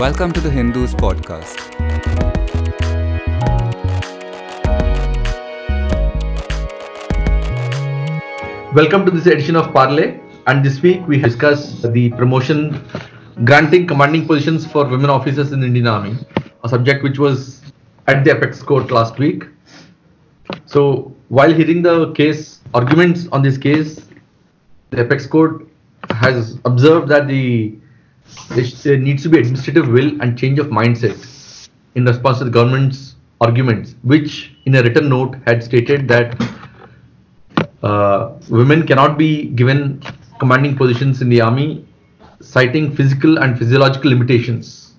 Welcome to the Hindu's podcast. Welcome to this edition of Parley. And this week we discuss the promotion granting commanding positions for women officers in Indian Army, a subject which was at the apex court last week. So while hearing the case arguments on this case, the apex court has observed that the there needs to be administrative will and change of mindset in response to the government's arguments, which in a written note had stated that uh, women cannot be given commanding positions in the army, citing physical and physiological limitations.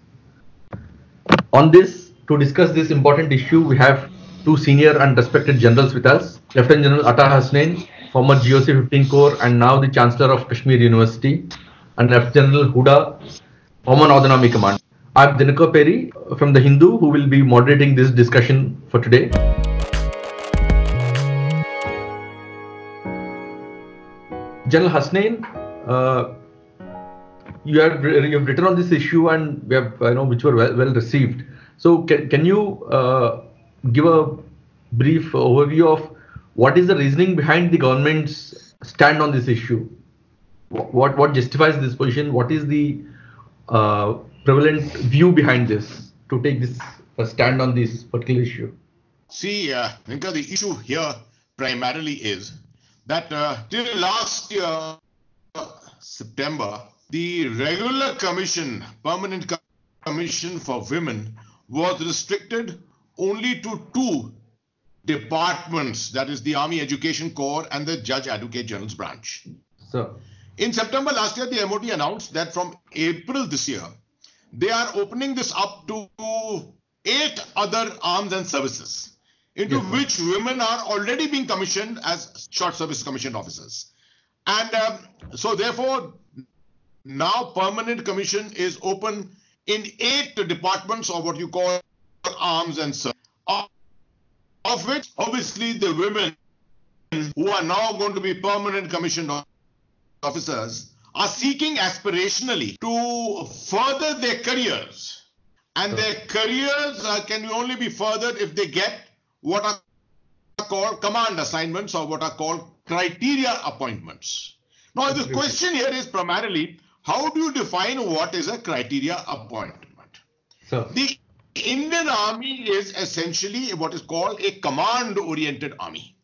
On this, to discuss this important issue, we have two senior and respected generals with us Lieutenant General Ata Hasnain, former GOC 15 Corps and now the Chancellor of Kashmir University, and Lieutenant General Hooda, Northern Army Command. I'm Dinakar Peri from The Hindu who will be moderating this discussion for today. General Hasnain, uh, you have you have written on this issue and we have know which were well, well received. So can can you uh, give a brief overview of what is the reasoning behind the government's stand on this issue? What what justifies this position? What is the uh, prevalent view behind this to take this uh, stand on this particular issue? See, uh, Dinkar, the issue here primarily is that uh, till last year, September, the regular commission, permanent commission for women, was restricted only to two departments that is, the Army Education Corps and the Judge Advocate General's branch. So, in September last year, the MOD announced that from April this year, they are opening this up to eight other arms and services into yes, which women are already being commissioned as short service commissioned officers. And um, so, therefore, now permanent commission is open in eight departments of what you call arms and service, of, of which obviously the women who are now going to be permanent commissioned officers are seeking aspirationally to further their careers. And their careers uh, can only be furthered if they get what are called command assignments or what are called criteria appointments. Now, the question here is primarily how do you define what is a criteria appointment? So, the Indian Army is essentially what is called a command oriented army.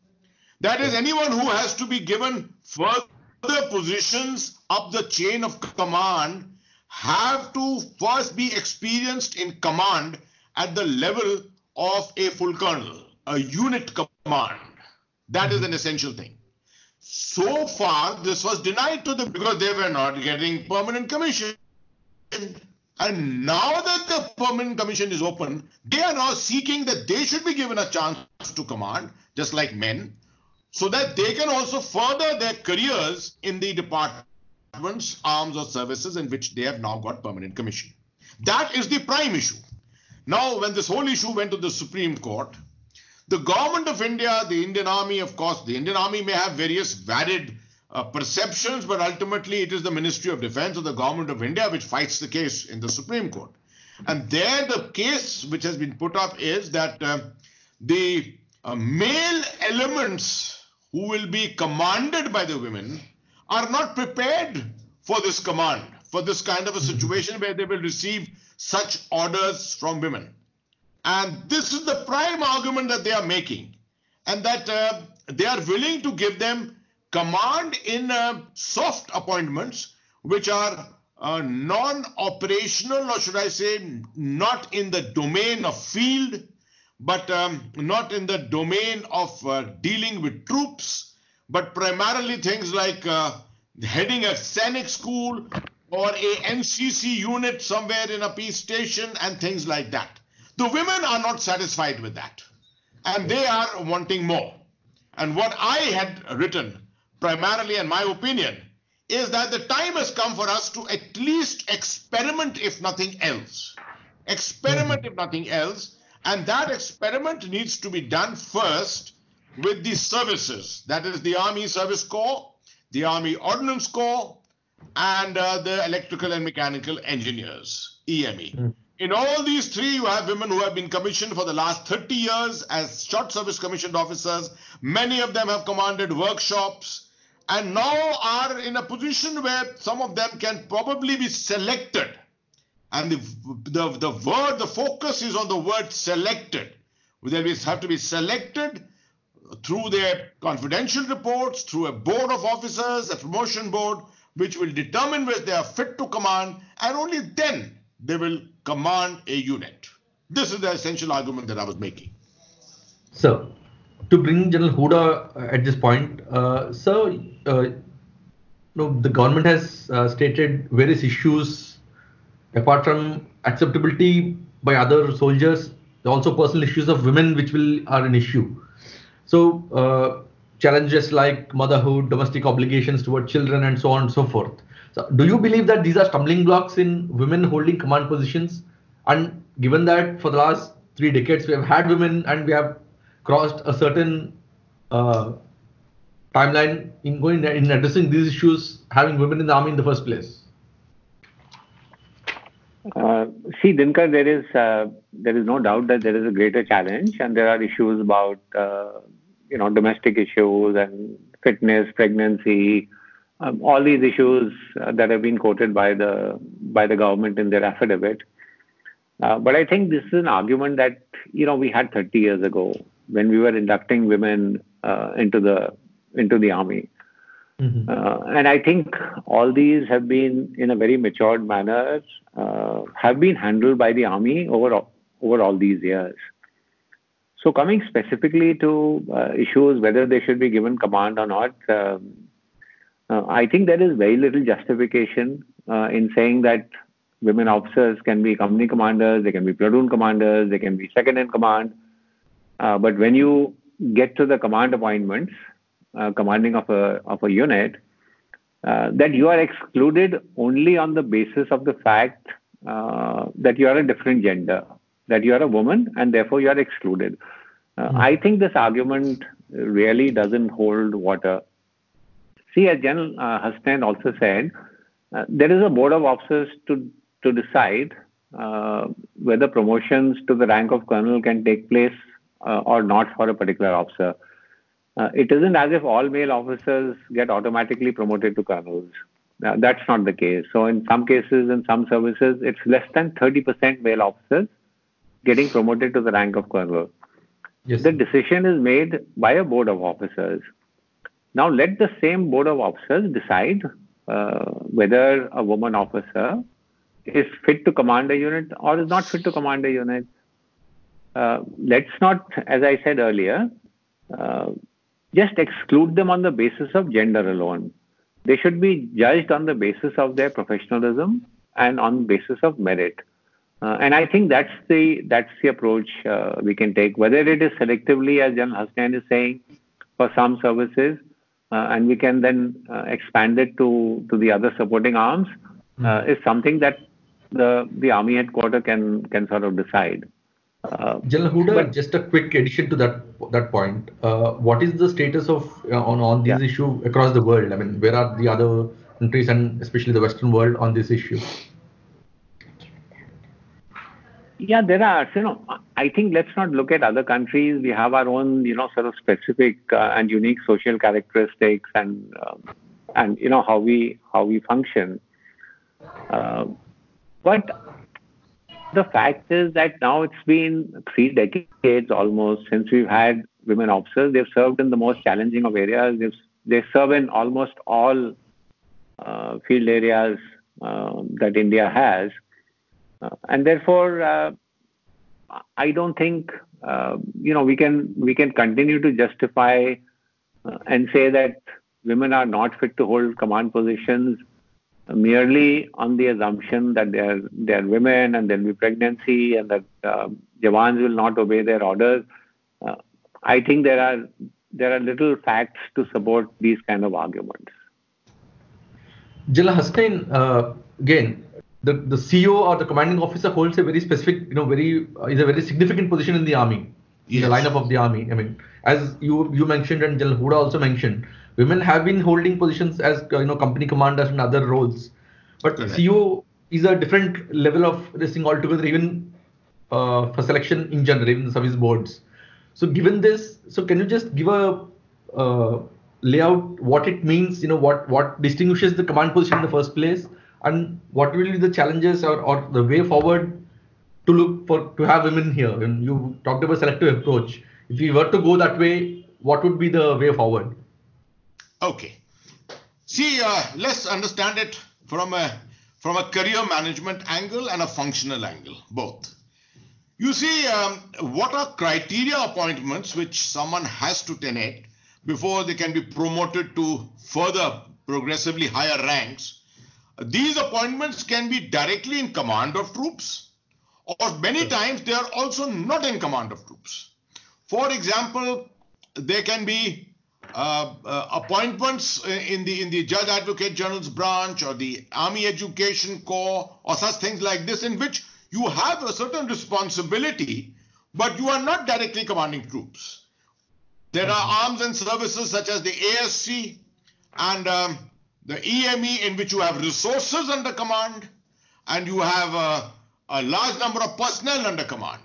That is, anyone who has to be given further positions up the chain of command have to first be experienced in command at the level of a full colonel a unit command. That is an essential thing. So far, this was denied to them because they were not getting permanent commission. And now that the permanent commission is open, they are now seeking that they should be given a chance to command, just like men, so that they can also further their careers in the departments, arms, or services in which they have now got permanent commission. That is the prime issue. Now, when this whole issue went to the Supreme Court, the government of India, the Indian Army, of course, the Indian Army may have various varied uh, perceptions, but ultimately it is the Ministry of Defense of the government of India which fights the case in the Supreme Court. And there, the case which has been put up is that uh, the uh, male elements who will be commanded by the women are not prepared for this command, for this kind of a situation where they will receive such orders from women. And this is the prime argument that they are making, and that uh, they are willing to give them command in uh, soft appointments, which are uh, non operational, or should I say, not in the domain of field, but um, not in the domain of uh, dealing with troops, but primarily things like uh, heading a Sainik school or a NCC unit somewhere in a peace station and things like that. The women are not satisfied with that. And they are wanting more. And what I had written, primarily in my opinion, is that the time has come for us to at least experiment, if nothing else. Experiment, if nothing else. And that experiment needs to be done first with the services. That is the Army Service Corps, the Army Ordnance Corps, and uh, the electrical and mechanical engineers, EME. In all these three, you have women who have been commissioned for the last 30 years as short service commissioned officers. Many of them have commanded workshops and now are in a position where some of them can probably be selected. And the, the, the word, the focus is on the word selected. They have to be selected through their confidential reports, through a board of officers, a promotion board, which will determine whether they are fit to command, and only then they will command a unit. This is the essential argument that I was making. So, to bring General Hooda uh, at this point, uh, so uh, no, the government has uh, stated various issues apart from acceptability by other soldiers, also personal issues of women, which will are an issue. So uh, challenges like motherhood, domestic obligations toward children, and so on and so forth. So, do you believe that these are stumbling blocks in women holding command positions? And given that for the last three decades we have had women and we have crossed a certain uh, timeline in going in addressing these issues, having women in the army in the first place. Uh, see, Dinkar, there is uh, there is no doubt that there is a greater challenge, and there are issues about uh, you know domestic issues and fitness, pregnancy, um, all these issues uh, that have been quoted by the by the government in their affidavit. Uh, but I think this is an argument that you know we had 30 years ago when we were inducting women uh, into the into the army. Mm-hmm. Uh, and I think all these have been, in a very matured manner, uh, have been handled by the army over over all these years. So, coming specifically to uh, issues whether they should be given command or not, um, uh, I think there is very little justification uh, in saying that women officers can be company commanders, they can be platoon commanders, they can be second in command. Uh, but when you get to the command appointments, uh, commanding of a of a unit, uh, that you are excluded only on the basis of the fact uh, that you are a different gender, that you are a woman, and therefore you are excluded. Mm-hmm. I think this argument really doesn't hold water. See, as General uh, also said, uh, there is a board of officers to to decide uh, whether promotions to the rank of colonel can take place or not for a particular officer. Uh, it isn't as if all male officers get automatically promoted to colonels. Uh, that's not the case. So, in some cases, in some services, it's less than 30% male officers getting promoted to the rank of colonel. Yes. The decision is made by a board of officers. Now, let the same board of officers decide uh, whether a woman officer is fit to command a unit or is not fit to command a unit. Uh, let's not, as I said earlier, uh, just exclude them on the basis of gender alone. They should be judged on the basis of their professionalism and on basis of merit. Uh, and I think that's the that's the approach uh, we can take. Whether it is selectively, as Jan Hasnain is saying, for some services, uh, and we can then uh, expand it to to the other supporting arms, mm. is something that the the army headquarters can can sort of decide. Uh, General Hooda, but, just a quick addition to that that point. Uh, what is the status of uh, on on this yeah. issue across the world? I mean, where are the other countries and especially the Western world on this issue? Yeah, there are. You know, I think let's not look at other countries. We have our own, you know, sort of specific uh, and unique social characteristics and um, and you know how we how we function. Uh, but the fact is that now it's been three decades almost since we've had women officers. They've served in the most challenging of areas. They've, they serve in almost all uh, field areas uh, that India has. Uh, and therefore, uh, I don't think uh, you know we can we can continue to justify uh, and say that women are not fit to hold command positions merely on the assumption that they are they are women and there'll be pregnancy and that uh, Jawans will not obey their orders. Uh, I think there are there are little facts to support these kind of arguments. Jilla Hasnain, uh, again, the, the CO or the commanding officer holds a very specific, you know, very uh, is a very significant position in the army, yes. in the lineup of the army. I mean, as you you mentioned and Jal Hooda also mentioned, women have been holding positions as you know company commanders and other roles, but Correct. CO is a different level of this thing altogether, even uh, for selection in general, even the service boards. So given this, so can you just give a uh, layout what it means? You know what what distinguishes the command position in the first place, and what will be the challenges or, or the way forward to look for to have women here? And you talked about selective approach. If we were to go that way, what would be the way forward? Okay. See, uh, let's understand it from a from a career management angle and a functional angle, both. You see, um, what are criteria appointments which someone has to tenant before they can be promoted to further progressively higher ranks? These appointments can be directly in command of troops, or many times they are also not in command of troops. For example, there can be Uh, uh, appointments uh, in the in the Judge Advocate General's branch or the Army Education Corps or such things like this, in which you have a certain responsibility, but you are not directly commanding troops. There are mm-hmm. arms and services such as the ASC and um, the EME, in which you have resources under command and you have a, a large number of personnel under command.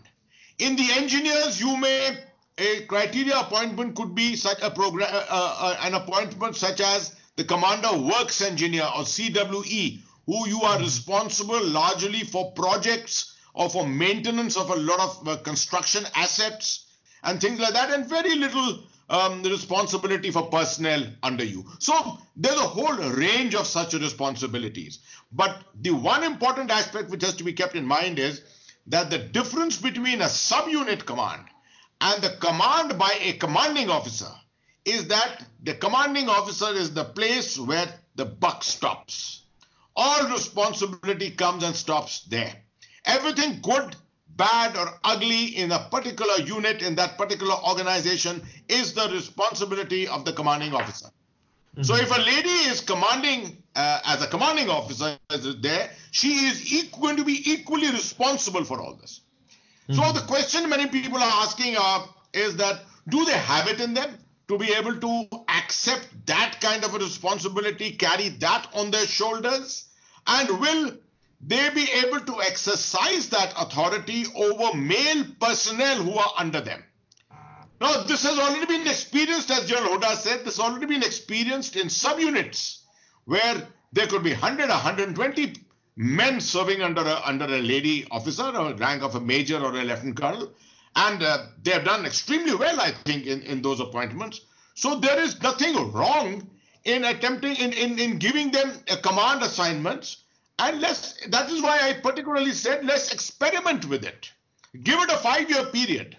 In the engineers, you may a criteria appointment could be such a program, uh, uh, an appointment such as the commander works engineer or CWE, who you are responsible largely for projects or for maintenance of a lot of uh, construction assets and things like that, and very little um, responsibility for personnel under you. So there's a whole range of such responsibilities. But the one important aspect which has to be kept in mind is that the difference between a subunit command and the command by a commanding officer is that the commanding officer is the place where the buck stops. All responsibility comes and stops there. Everything good, bad, or ugly in a particular unit, in that particular organization, is the responsibility of the commanding officer. So if a lady is commanding uh, as a commanding officer there, she is going to be equally responsible for all this. So the question many people are asking uh, is that do they have it in them to be able to accept that kind of a responsibility, carry that on their shoulders, and will they be able to exercise that authority over male personnel who are under them? Now, this has already been experienced, as General Hooda said, this has already been experienced in subunits where there could be 100 120 men serving under a, under a lady officer or rank of a major or a lieutenant colonel. And uh, they have done extremely well, I think, in, in those appointments. So there is nothing wrong in attempting, in, in, in giving them a command assignments. And let's, that is why I particularly said, let's experiment with it. Give it a five year period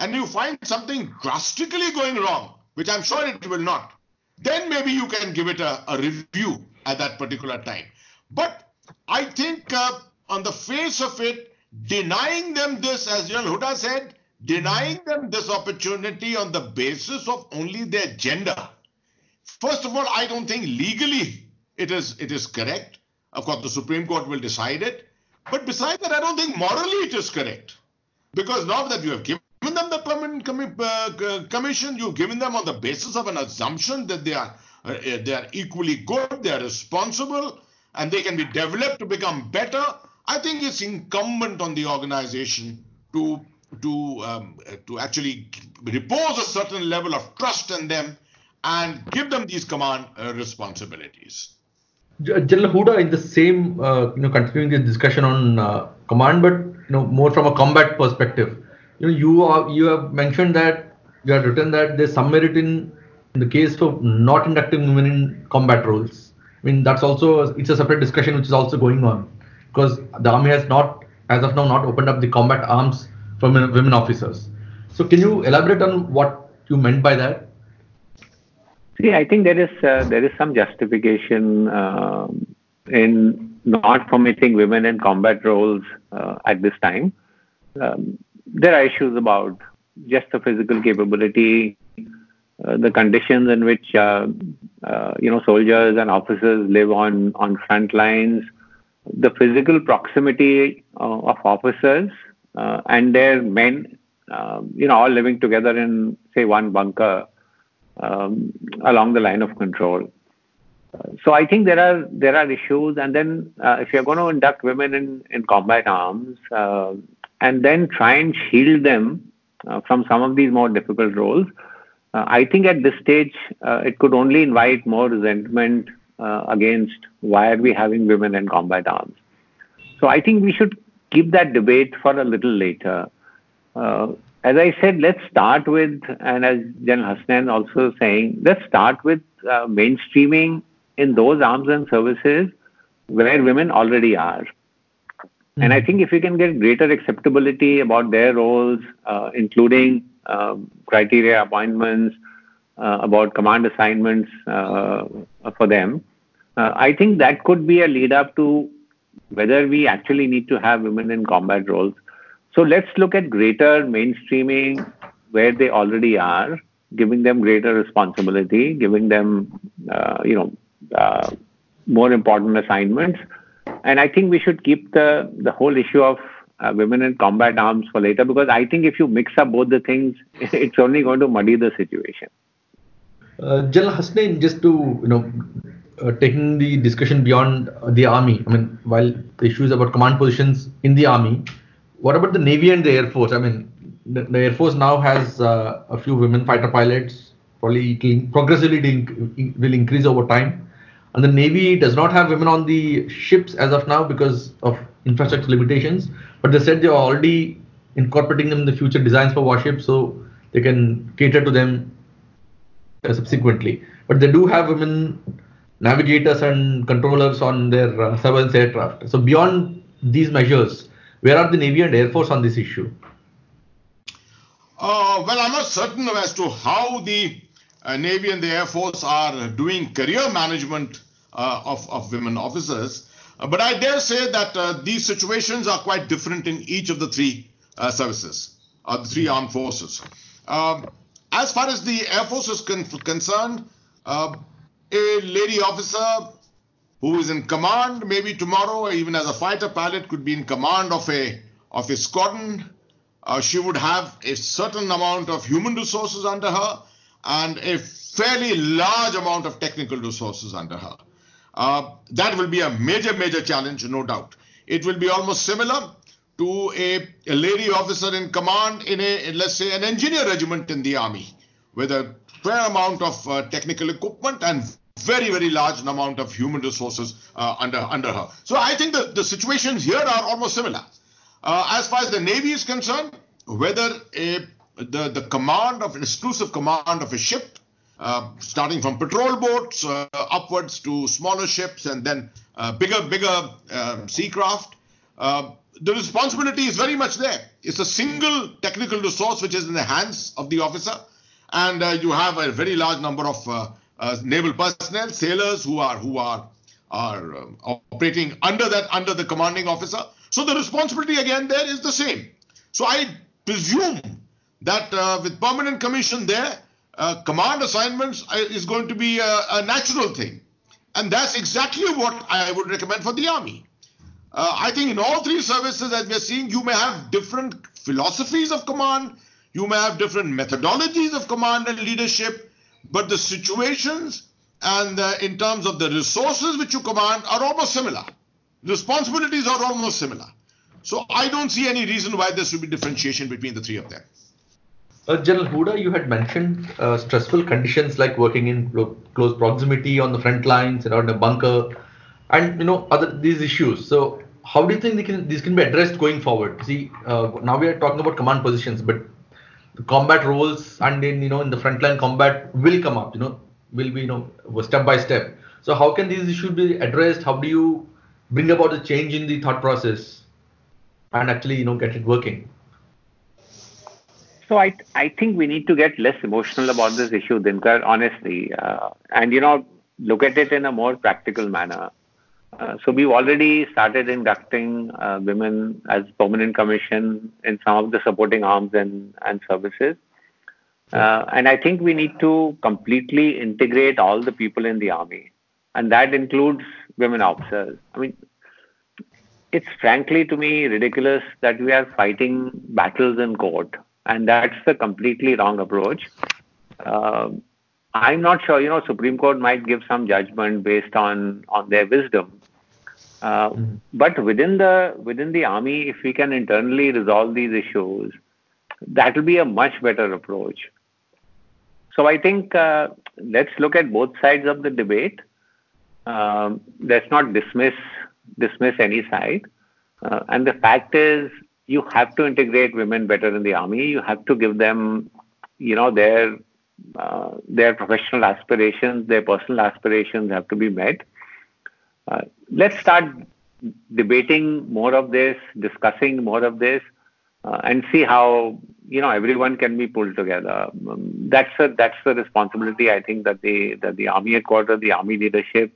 and you find something drastically going wrong, which I'm sure it will not, then maybe you can give it a, a review at that particular time. But I think uh, on the face of it, denying them this, as General Hooda said, denying them this opportunity on the basis of only their gender. First of all, I don't think legally it is it is correct. Of course, the Supreme Court will decide it. But besides that, I don't think morally it is correct. Because now that you have given them the permanent commi- uh, commission, you've given them on the basis of an assumption that they are uh, they are equally good, they are responsible, and they can be developed to become better. I think it's incumbent on the organization to to um, to actually repose a certain level of trust in them and give them these command uh, responsibilities. General Hooda, in the same, uh, you know, continuing the discussion on uh, command, but you know, more from a combat perspective. You know, you are you have mentioned that you have written that there's some merit in, in the case of not inducting women in combat roles. I mean, that's also it's a separate discussion which is also going on because the army has not, as of now, not opened up the combat arms for women, officers. So, can you elaborate on what you meant by that? See, I think there is uh, there is some justification uh, in not permitting women in combat roles uh, at this time. Um, there are issues about just the physical capability, the conditions in which uh, uh, you know soldiers and officers live on on front lines, the physical proximity of officers and their men, you know, all living together in say one bunker um, along the line of control. So I think there are there are issues, and then uh, if you're going to induct women in in combat arms, uh, and then try and shield them uh, from some of these more difficult roles, uh, I think at this stage uh, it could only invite more resentment uh, against why are we having women in combat arms. So I think we should keep that debate for a little later. as I said, let's start with, and as General Hasnain also saying, let's start with mainstreaming in those arms and services where women already are. Mm-hmm. And I think if we can get greater acceptability about their roles, uh, including uh, criteria appointments, uh, about command assignments uh, for them, uh, I think that could be a lead up to whether we actually need to have women in combat roles. So let's look at greater mainstreaming where they already are, giving them greater responsibility, giving them, uh, you know, uh, more important assignments. And I think we should keep the, the whole issue of uh, women in combat arms for later because I think if you mix up both the things, it's only going to muddy the situation. Uh, General Hasnain, just to you know, uh, taking the discussion beyond the army. I mean, while the issues about command positions in the army, what about the navy and the air force? I mean, the, the air force now has uh, a few women fighter pilots. Probably progressively will increase over time. And the Navy does not have women on the ships as of now because of infrastructure limitations. But they said they are already incorporating them in the future designs for warships so they can cater to them uh, subsequently. But they do have women navigators and controllers on their uh, surveillance aircraft. So beyond these measures, where are the Navy and Air Force on this issue? Uh, well, I'm not certain as to how the uh, Navy and the Air Force are doing career management uh, of, of women officers. Uh, but I dare say that uh, these situations are quite different in each of the three uh, services, uh, the three armed forces. Um, as far as the Air Force is con- concerned, a lady officer who is in command, maybe tomorrow, even as a fighter pilot, could be in command of a of a squadron. she would have a certain amount of human resources under her and a fairly large amount of technical resources under her. Uh, that will be a major, major challenge, no doubt. It will be almost similar to a, a lady officer in command in a, let's say, an engineer regiment in the army, with a fair amount of uh, technical equipment and very, very large amount of human resources uh, under, under her. So I think the, the situations here are almost similar. Uh, as far as the Navy is concerned, whether a the, the command of exclusive command of a ship, starting from patrol boats uh, upwards to smaller ships and then uh, bigger, bigger um, sea craft. Uh, the responsibility is very much there. It's a single technical resource which is in the hands of the officer, and uh, you have a very large number of naval personnel, sailors who are who are are um, operating under that under the commanding officer. So the responsibility again there is the same. So I presume that uh, with permanent commission there, uh, command assignments uh, is going to be a, a, natural thing. And that's exactly what I would recommend for the army. Uh, I think in all three services that we are seeing, you may have different philosophies of command, you may have different methodologies of command and leadership, but the situations and in terms of the resources which you command are almost similar. Responsibilities are almost similar. So I don't see any reason why there should be differentiation between the three of them. Uh, General Hooda, you had mentioned uh, stressful conditions like working in close proximity on the front lines and in a bunker, and you know other these issues. So, how do you think can, these can be addressed going forward? See, uh, now we are talking about command positions, but the combat roles and in you know in the frontline combat will come up. You know, will be you know step by step. So, how can these issues be addressed? How do you bring about a change in the thought process and actually you know get it working? So I I think we need to get less emotional about this issue, Dinkar, honestly, uh, and you know look at it in a more practical manner. Uh, so we've already started inducting uh, women as permanent commission in some of the supporting arms and and services. Uh, and I think we need to completely integrate all the people in the army, and that includes women officers. I mean, it's frankly to me ridiculous that we are fighting battles in court and that's the completely wrong approach. Uh, I'm not sure. You know, Supreme Court might give some judgment based on on their wisdom. Uh, mm-hmm. But within the within the army, if we can internally resolve these issues, that will be a much better approach. So I think uh, let's look at both sides of the debate. Um, let's not dismiss dismiss any side. Uh, and the fact is, you have to integrate women better in the army. You have to give them, you know, their uh, their professional aspirations, their personal aspirations have to be met. Uh, let's start debating more of this, discussing more of this, uh, and see how you know everyone can be pulled together. Um, that's a, that's the responsibility I think that the that the army headquarters, the army leadership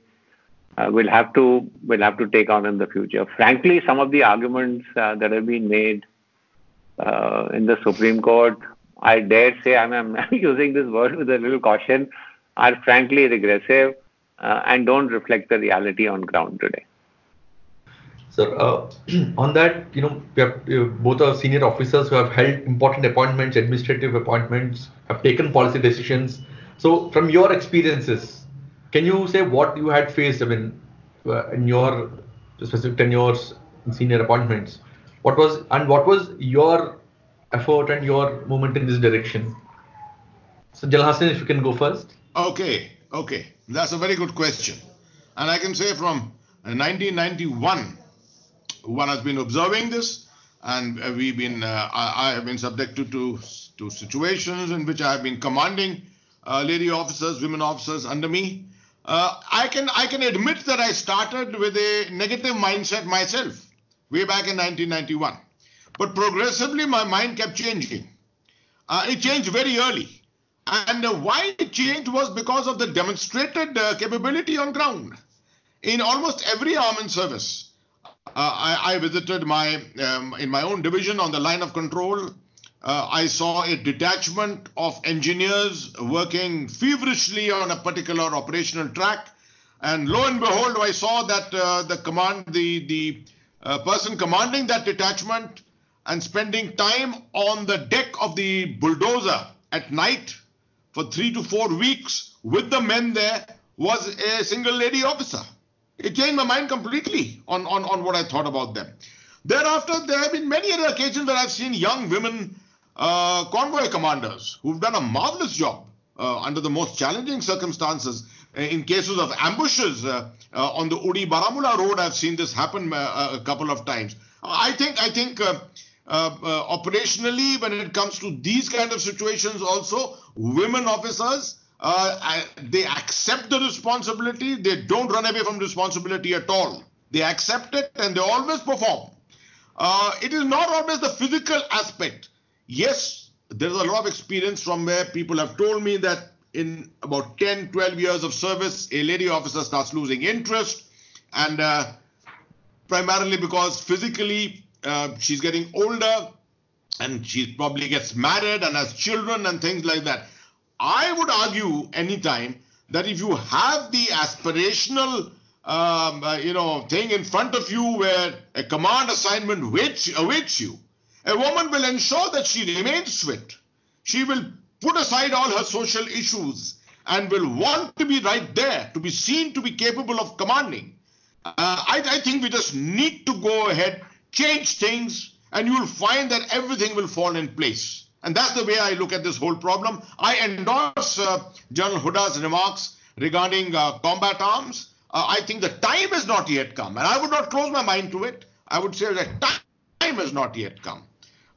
uh, will have to will have to take on in the future. Frankly, some of the arguments uh, that have been made uh, in the Supreme Court, I dare say, I'm, I'm using this word with a little caution, are frankly regressive uh, and don't reflect the reality on ground today. Sir, uh, on that, you know, have uh, both our senior officers who have held important appointments, administrative appointments, have taken policy decisions. So, from your experiences, can you say what you had faced? I mean, uh, in your specific tenures senior appointments, what was and what was your effort and your movement in this direction? So, Jalhasan, if you can go first. Okay, okay, that's a very good question, and I can say from 1991 one has been observing this, and we've been uh, I, I, have been subjected to to situations in which I have been commanding uh, lady officers, women officers under me. Uh, I can I can admit that I started with a negative mindset myself way back in 1991, but progressively my mind kept changing. Uh, it changed very early, and uh, why it changed was because of the demonstrated uh, capability on ground in almost every armed service uh, I, I, visited my um, in my own division on the line of control. Uh, I saw a detachment of engineers working feverishly on a particular operational track, and lo and behold, I saw that uh, the command, the the uh, person commanding that detachment, and spending time on the deck of the bulldozer at night for three to four weeks with the men there was a single lady officer. It changed my mind completely on, on, on what I thought about them. Thereafter, there have been many other occasions where I've seen young women uh, convoy commanders who've done a marvelous job uh, under the most challenging circumstances. Uh, in cases of ambushes uh, uh, on the Uri Baramulla road, I've seen this happen uh, a couple of times. I think I think operationally, when it comes to these kind of situations, also women officers I, they accept the responsibility. They don't run away from responsibility at all. They accept it and they always perform. It is not always the physical aspect. Yes, there's a lot of experience from where people have told me that in about 10, 12 years of service, a lady officer starts losing interest, and uh, primarily because physically uh, she's getting older and she probably gets married and has children and things like that. I would argue anytime that if you have the aspirational um, uh, you know thing in front of you where a command assignment waits, awaits you, a woman will ensure that she remains fit. She will put aside all her social issues and will want to be right there, to be seen to be capable of commanding. Uh, I, I think we just need to go ahead, change things, and you will find that everything will fall in place. And that's the way I look at this whole problem. I endorse uh, General Hooda's remarks regarding uh, combat arms. Uh, I think the time has not yet come, and I would not close my mind to it. I would say that time has not yet come.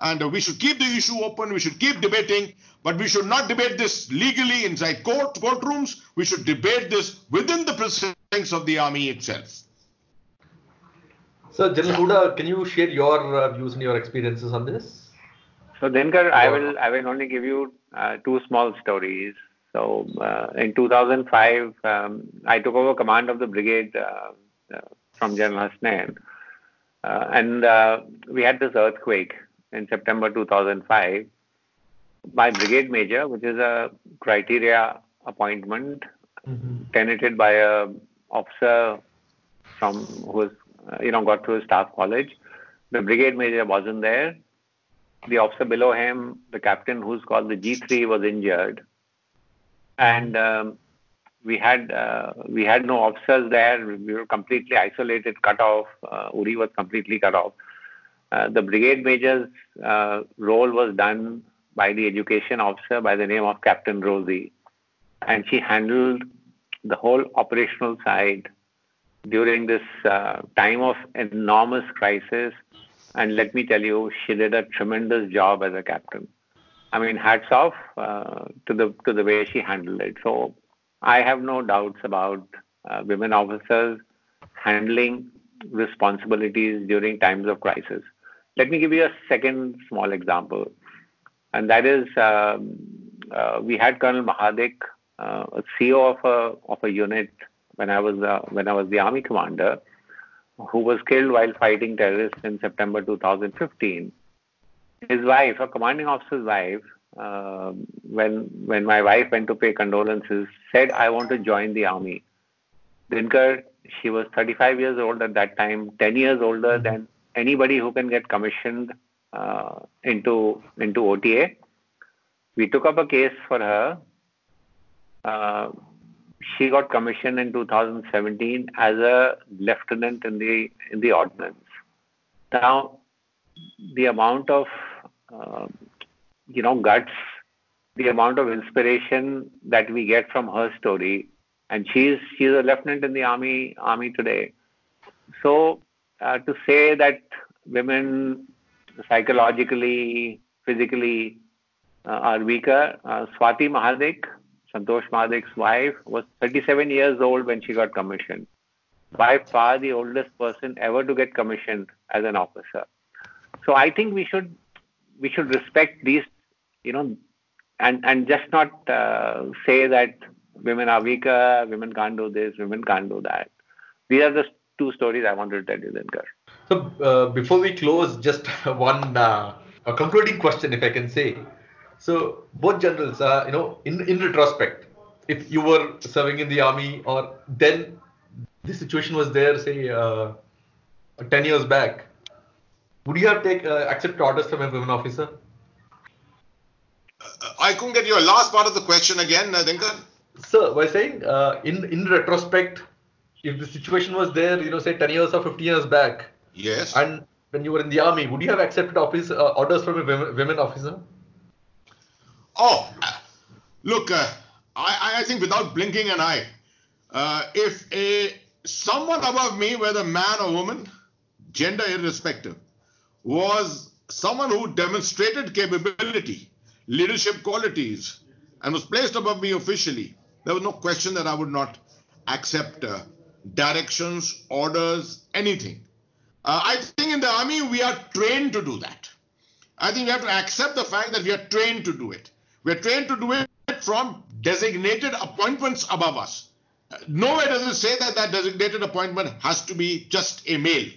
And uh, we should keep the issue open, we should keep debating, but we should not debate this legally inside court courtrooms. We should debate this within the precincts of the army itself. So, General Hooda, can you share your uh, views and your experiences on this? So Dinkar, I will I will only give you uh, two small stories. So uh, in 2005, um, I took over command of the brigade uh, uh from General Hasnain, uh, and uh, we had this earthquake in September 2005. My brigade major, which is a criteria appointment, mm-hmm. tenanted by a officer from who was you know got through his staff college. The brigade major wasn't there the officer below him, the captain who's called the G3, was injured. and um, we had uh, we had no officers there. We were completely isolated, cut off. Uh, Uri was completely cut off. Uh, the brigade major's uh, role was done by the education officer by the name of Captain Rosie, and she handled the whole operational side during this uh, time of enormous crisis. And let me tell you, she did a tremendous job as a captain. I mean, hats off uh, to the to the way she handled it. So I have no doubts about uh, women officers handling responsibilities during times of crisis. Let me give you a second small example, and that is um, uh, we had Colonel Mahadik, uh, a CO of a of a unit when I was uh, when I was the army commander, who was killed while fighting terrorists in September 2015. His wife, a commanding officer's wife, uh, when when my wife went to pay condolences, said, "I want to join the army." Dinkar, she was 35 years old at that time, 10 years older than anybody who can get commissioned uh, into into OTA. We took up a case for her. Uh, she got commissioned in 2017 as a lieutenant in the in the ordnance. Now, the amount of uh, you know guts, the amount of inspiration that we get from her story, and she's she's a lieutenant in the army army today. So uh, to say that women psychologically, physically uh, are weaker, uh, Swati Mahadik, Santosh Mahadik's wife, was 37 years old when she got commissioned. By far the oldest person ever to get commissioned as an officer. So I think we should we should respect these, you know, and and just not uh, say that women are weaker, women can't do this, women can't do that. These are the two stories I wanted to tell you, Dinkar. So uh, before we close, just one uh, a concluding question, if I can say. So both generals, uh, you know, in in retrospect, if you were serving in the army, or then the situation was there, say, uh, ten years back, would you have take uh, accept orders from a women officer? Uh, I couldn't get your last part of the question again, uh, Dinkar. Sir, by saying uh, in in retrospect, if the situation was there, you know, say ten years or fifteen years back, Yes. and when you were in the army, would you have accepted office uh, orders from a women, women officer? Oh, look, uh, I, I think without blinking an eye, uh, if a someone above me, whether man or woman, gender irrespective, was someone who demonstrated capability, leadership qualities, and was placed above me officially, there was no question that I would not accept uh, directions, orders, anything. Uh, I think in the army we are trained to do that. I think we have to accept the fact that we are trained to do it. We are trained to do it from designated appointments above us. Nowhere does it say that that designated appointment has to be just a male.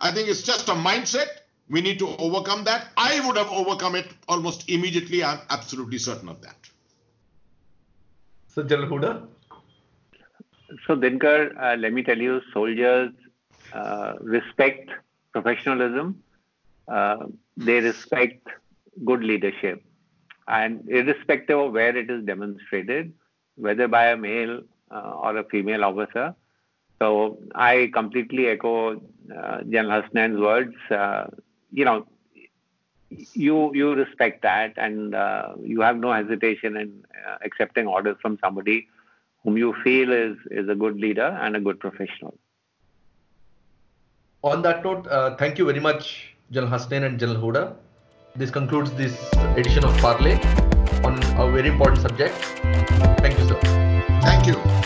I think it's just a mindset. We need to overcome that. I would have overcome it almost immediately. I'm absolutely certain of that. So General Hooda? So, Dinkar, uh, let me tell you, soldiers uh, respect professionalism. Uh, they respect good leadership. And irrespective of where it is demonstrated, whether by a male uh, or a female officer. So, I completely echo uh, General Hasnain's words. Uh, you know, you you respect that, and you have no hesitation in accepting orders from somebody whom you feel is is a good leader and a good professional. On that note, uh, thank you very much, General Hasnain and General Hooda. This concludes this edition of Parley on a very important subject. Thank you, sir. Thank you.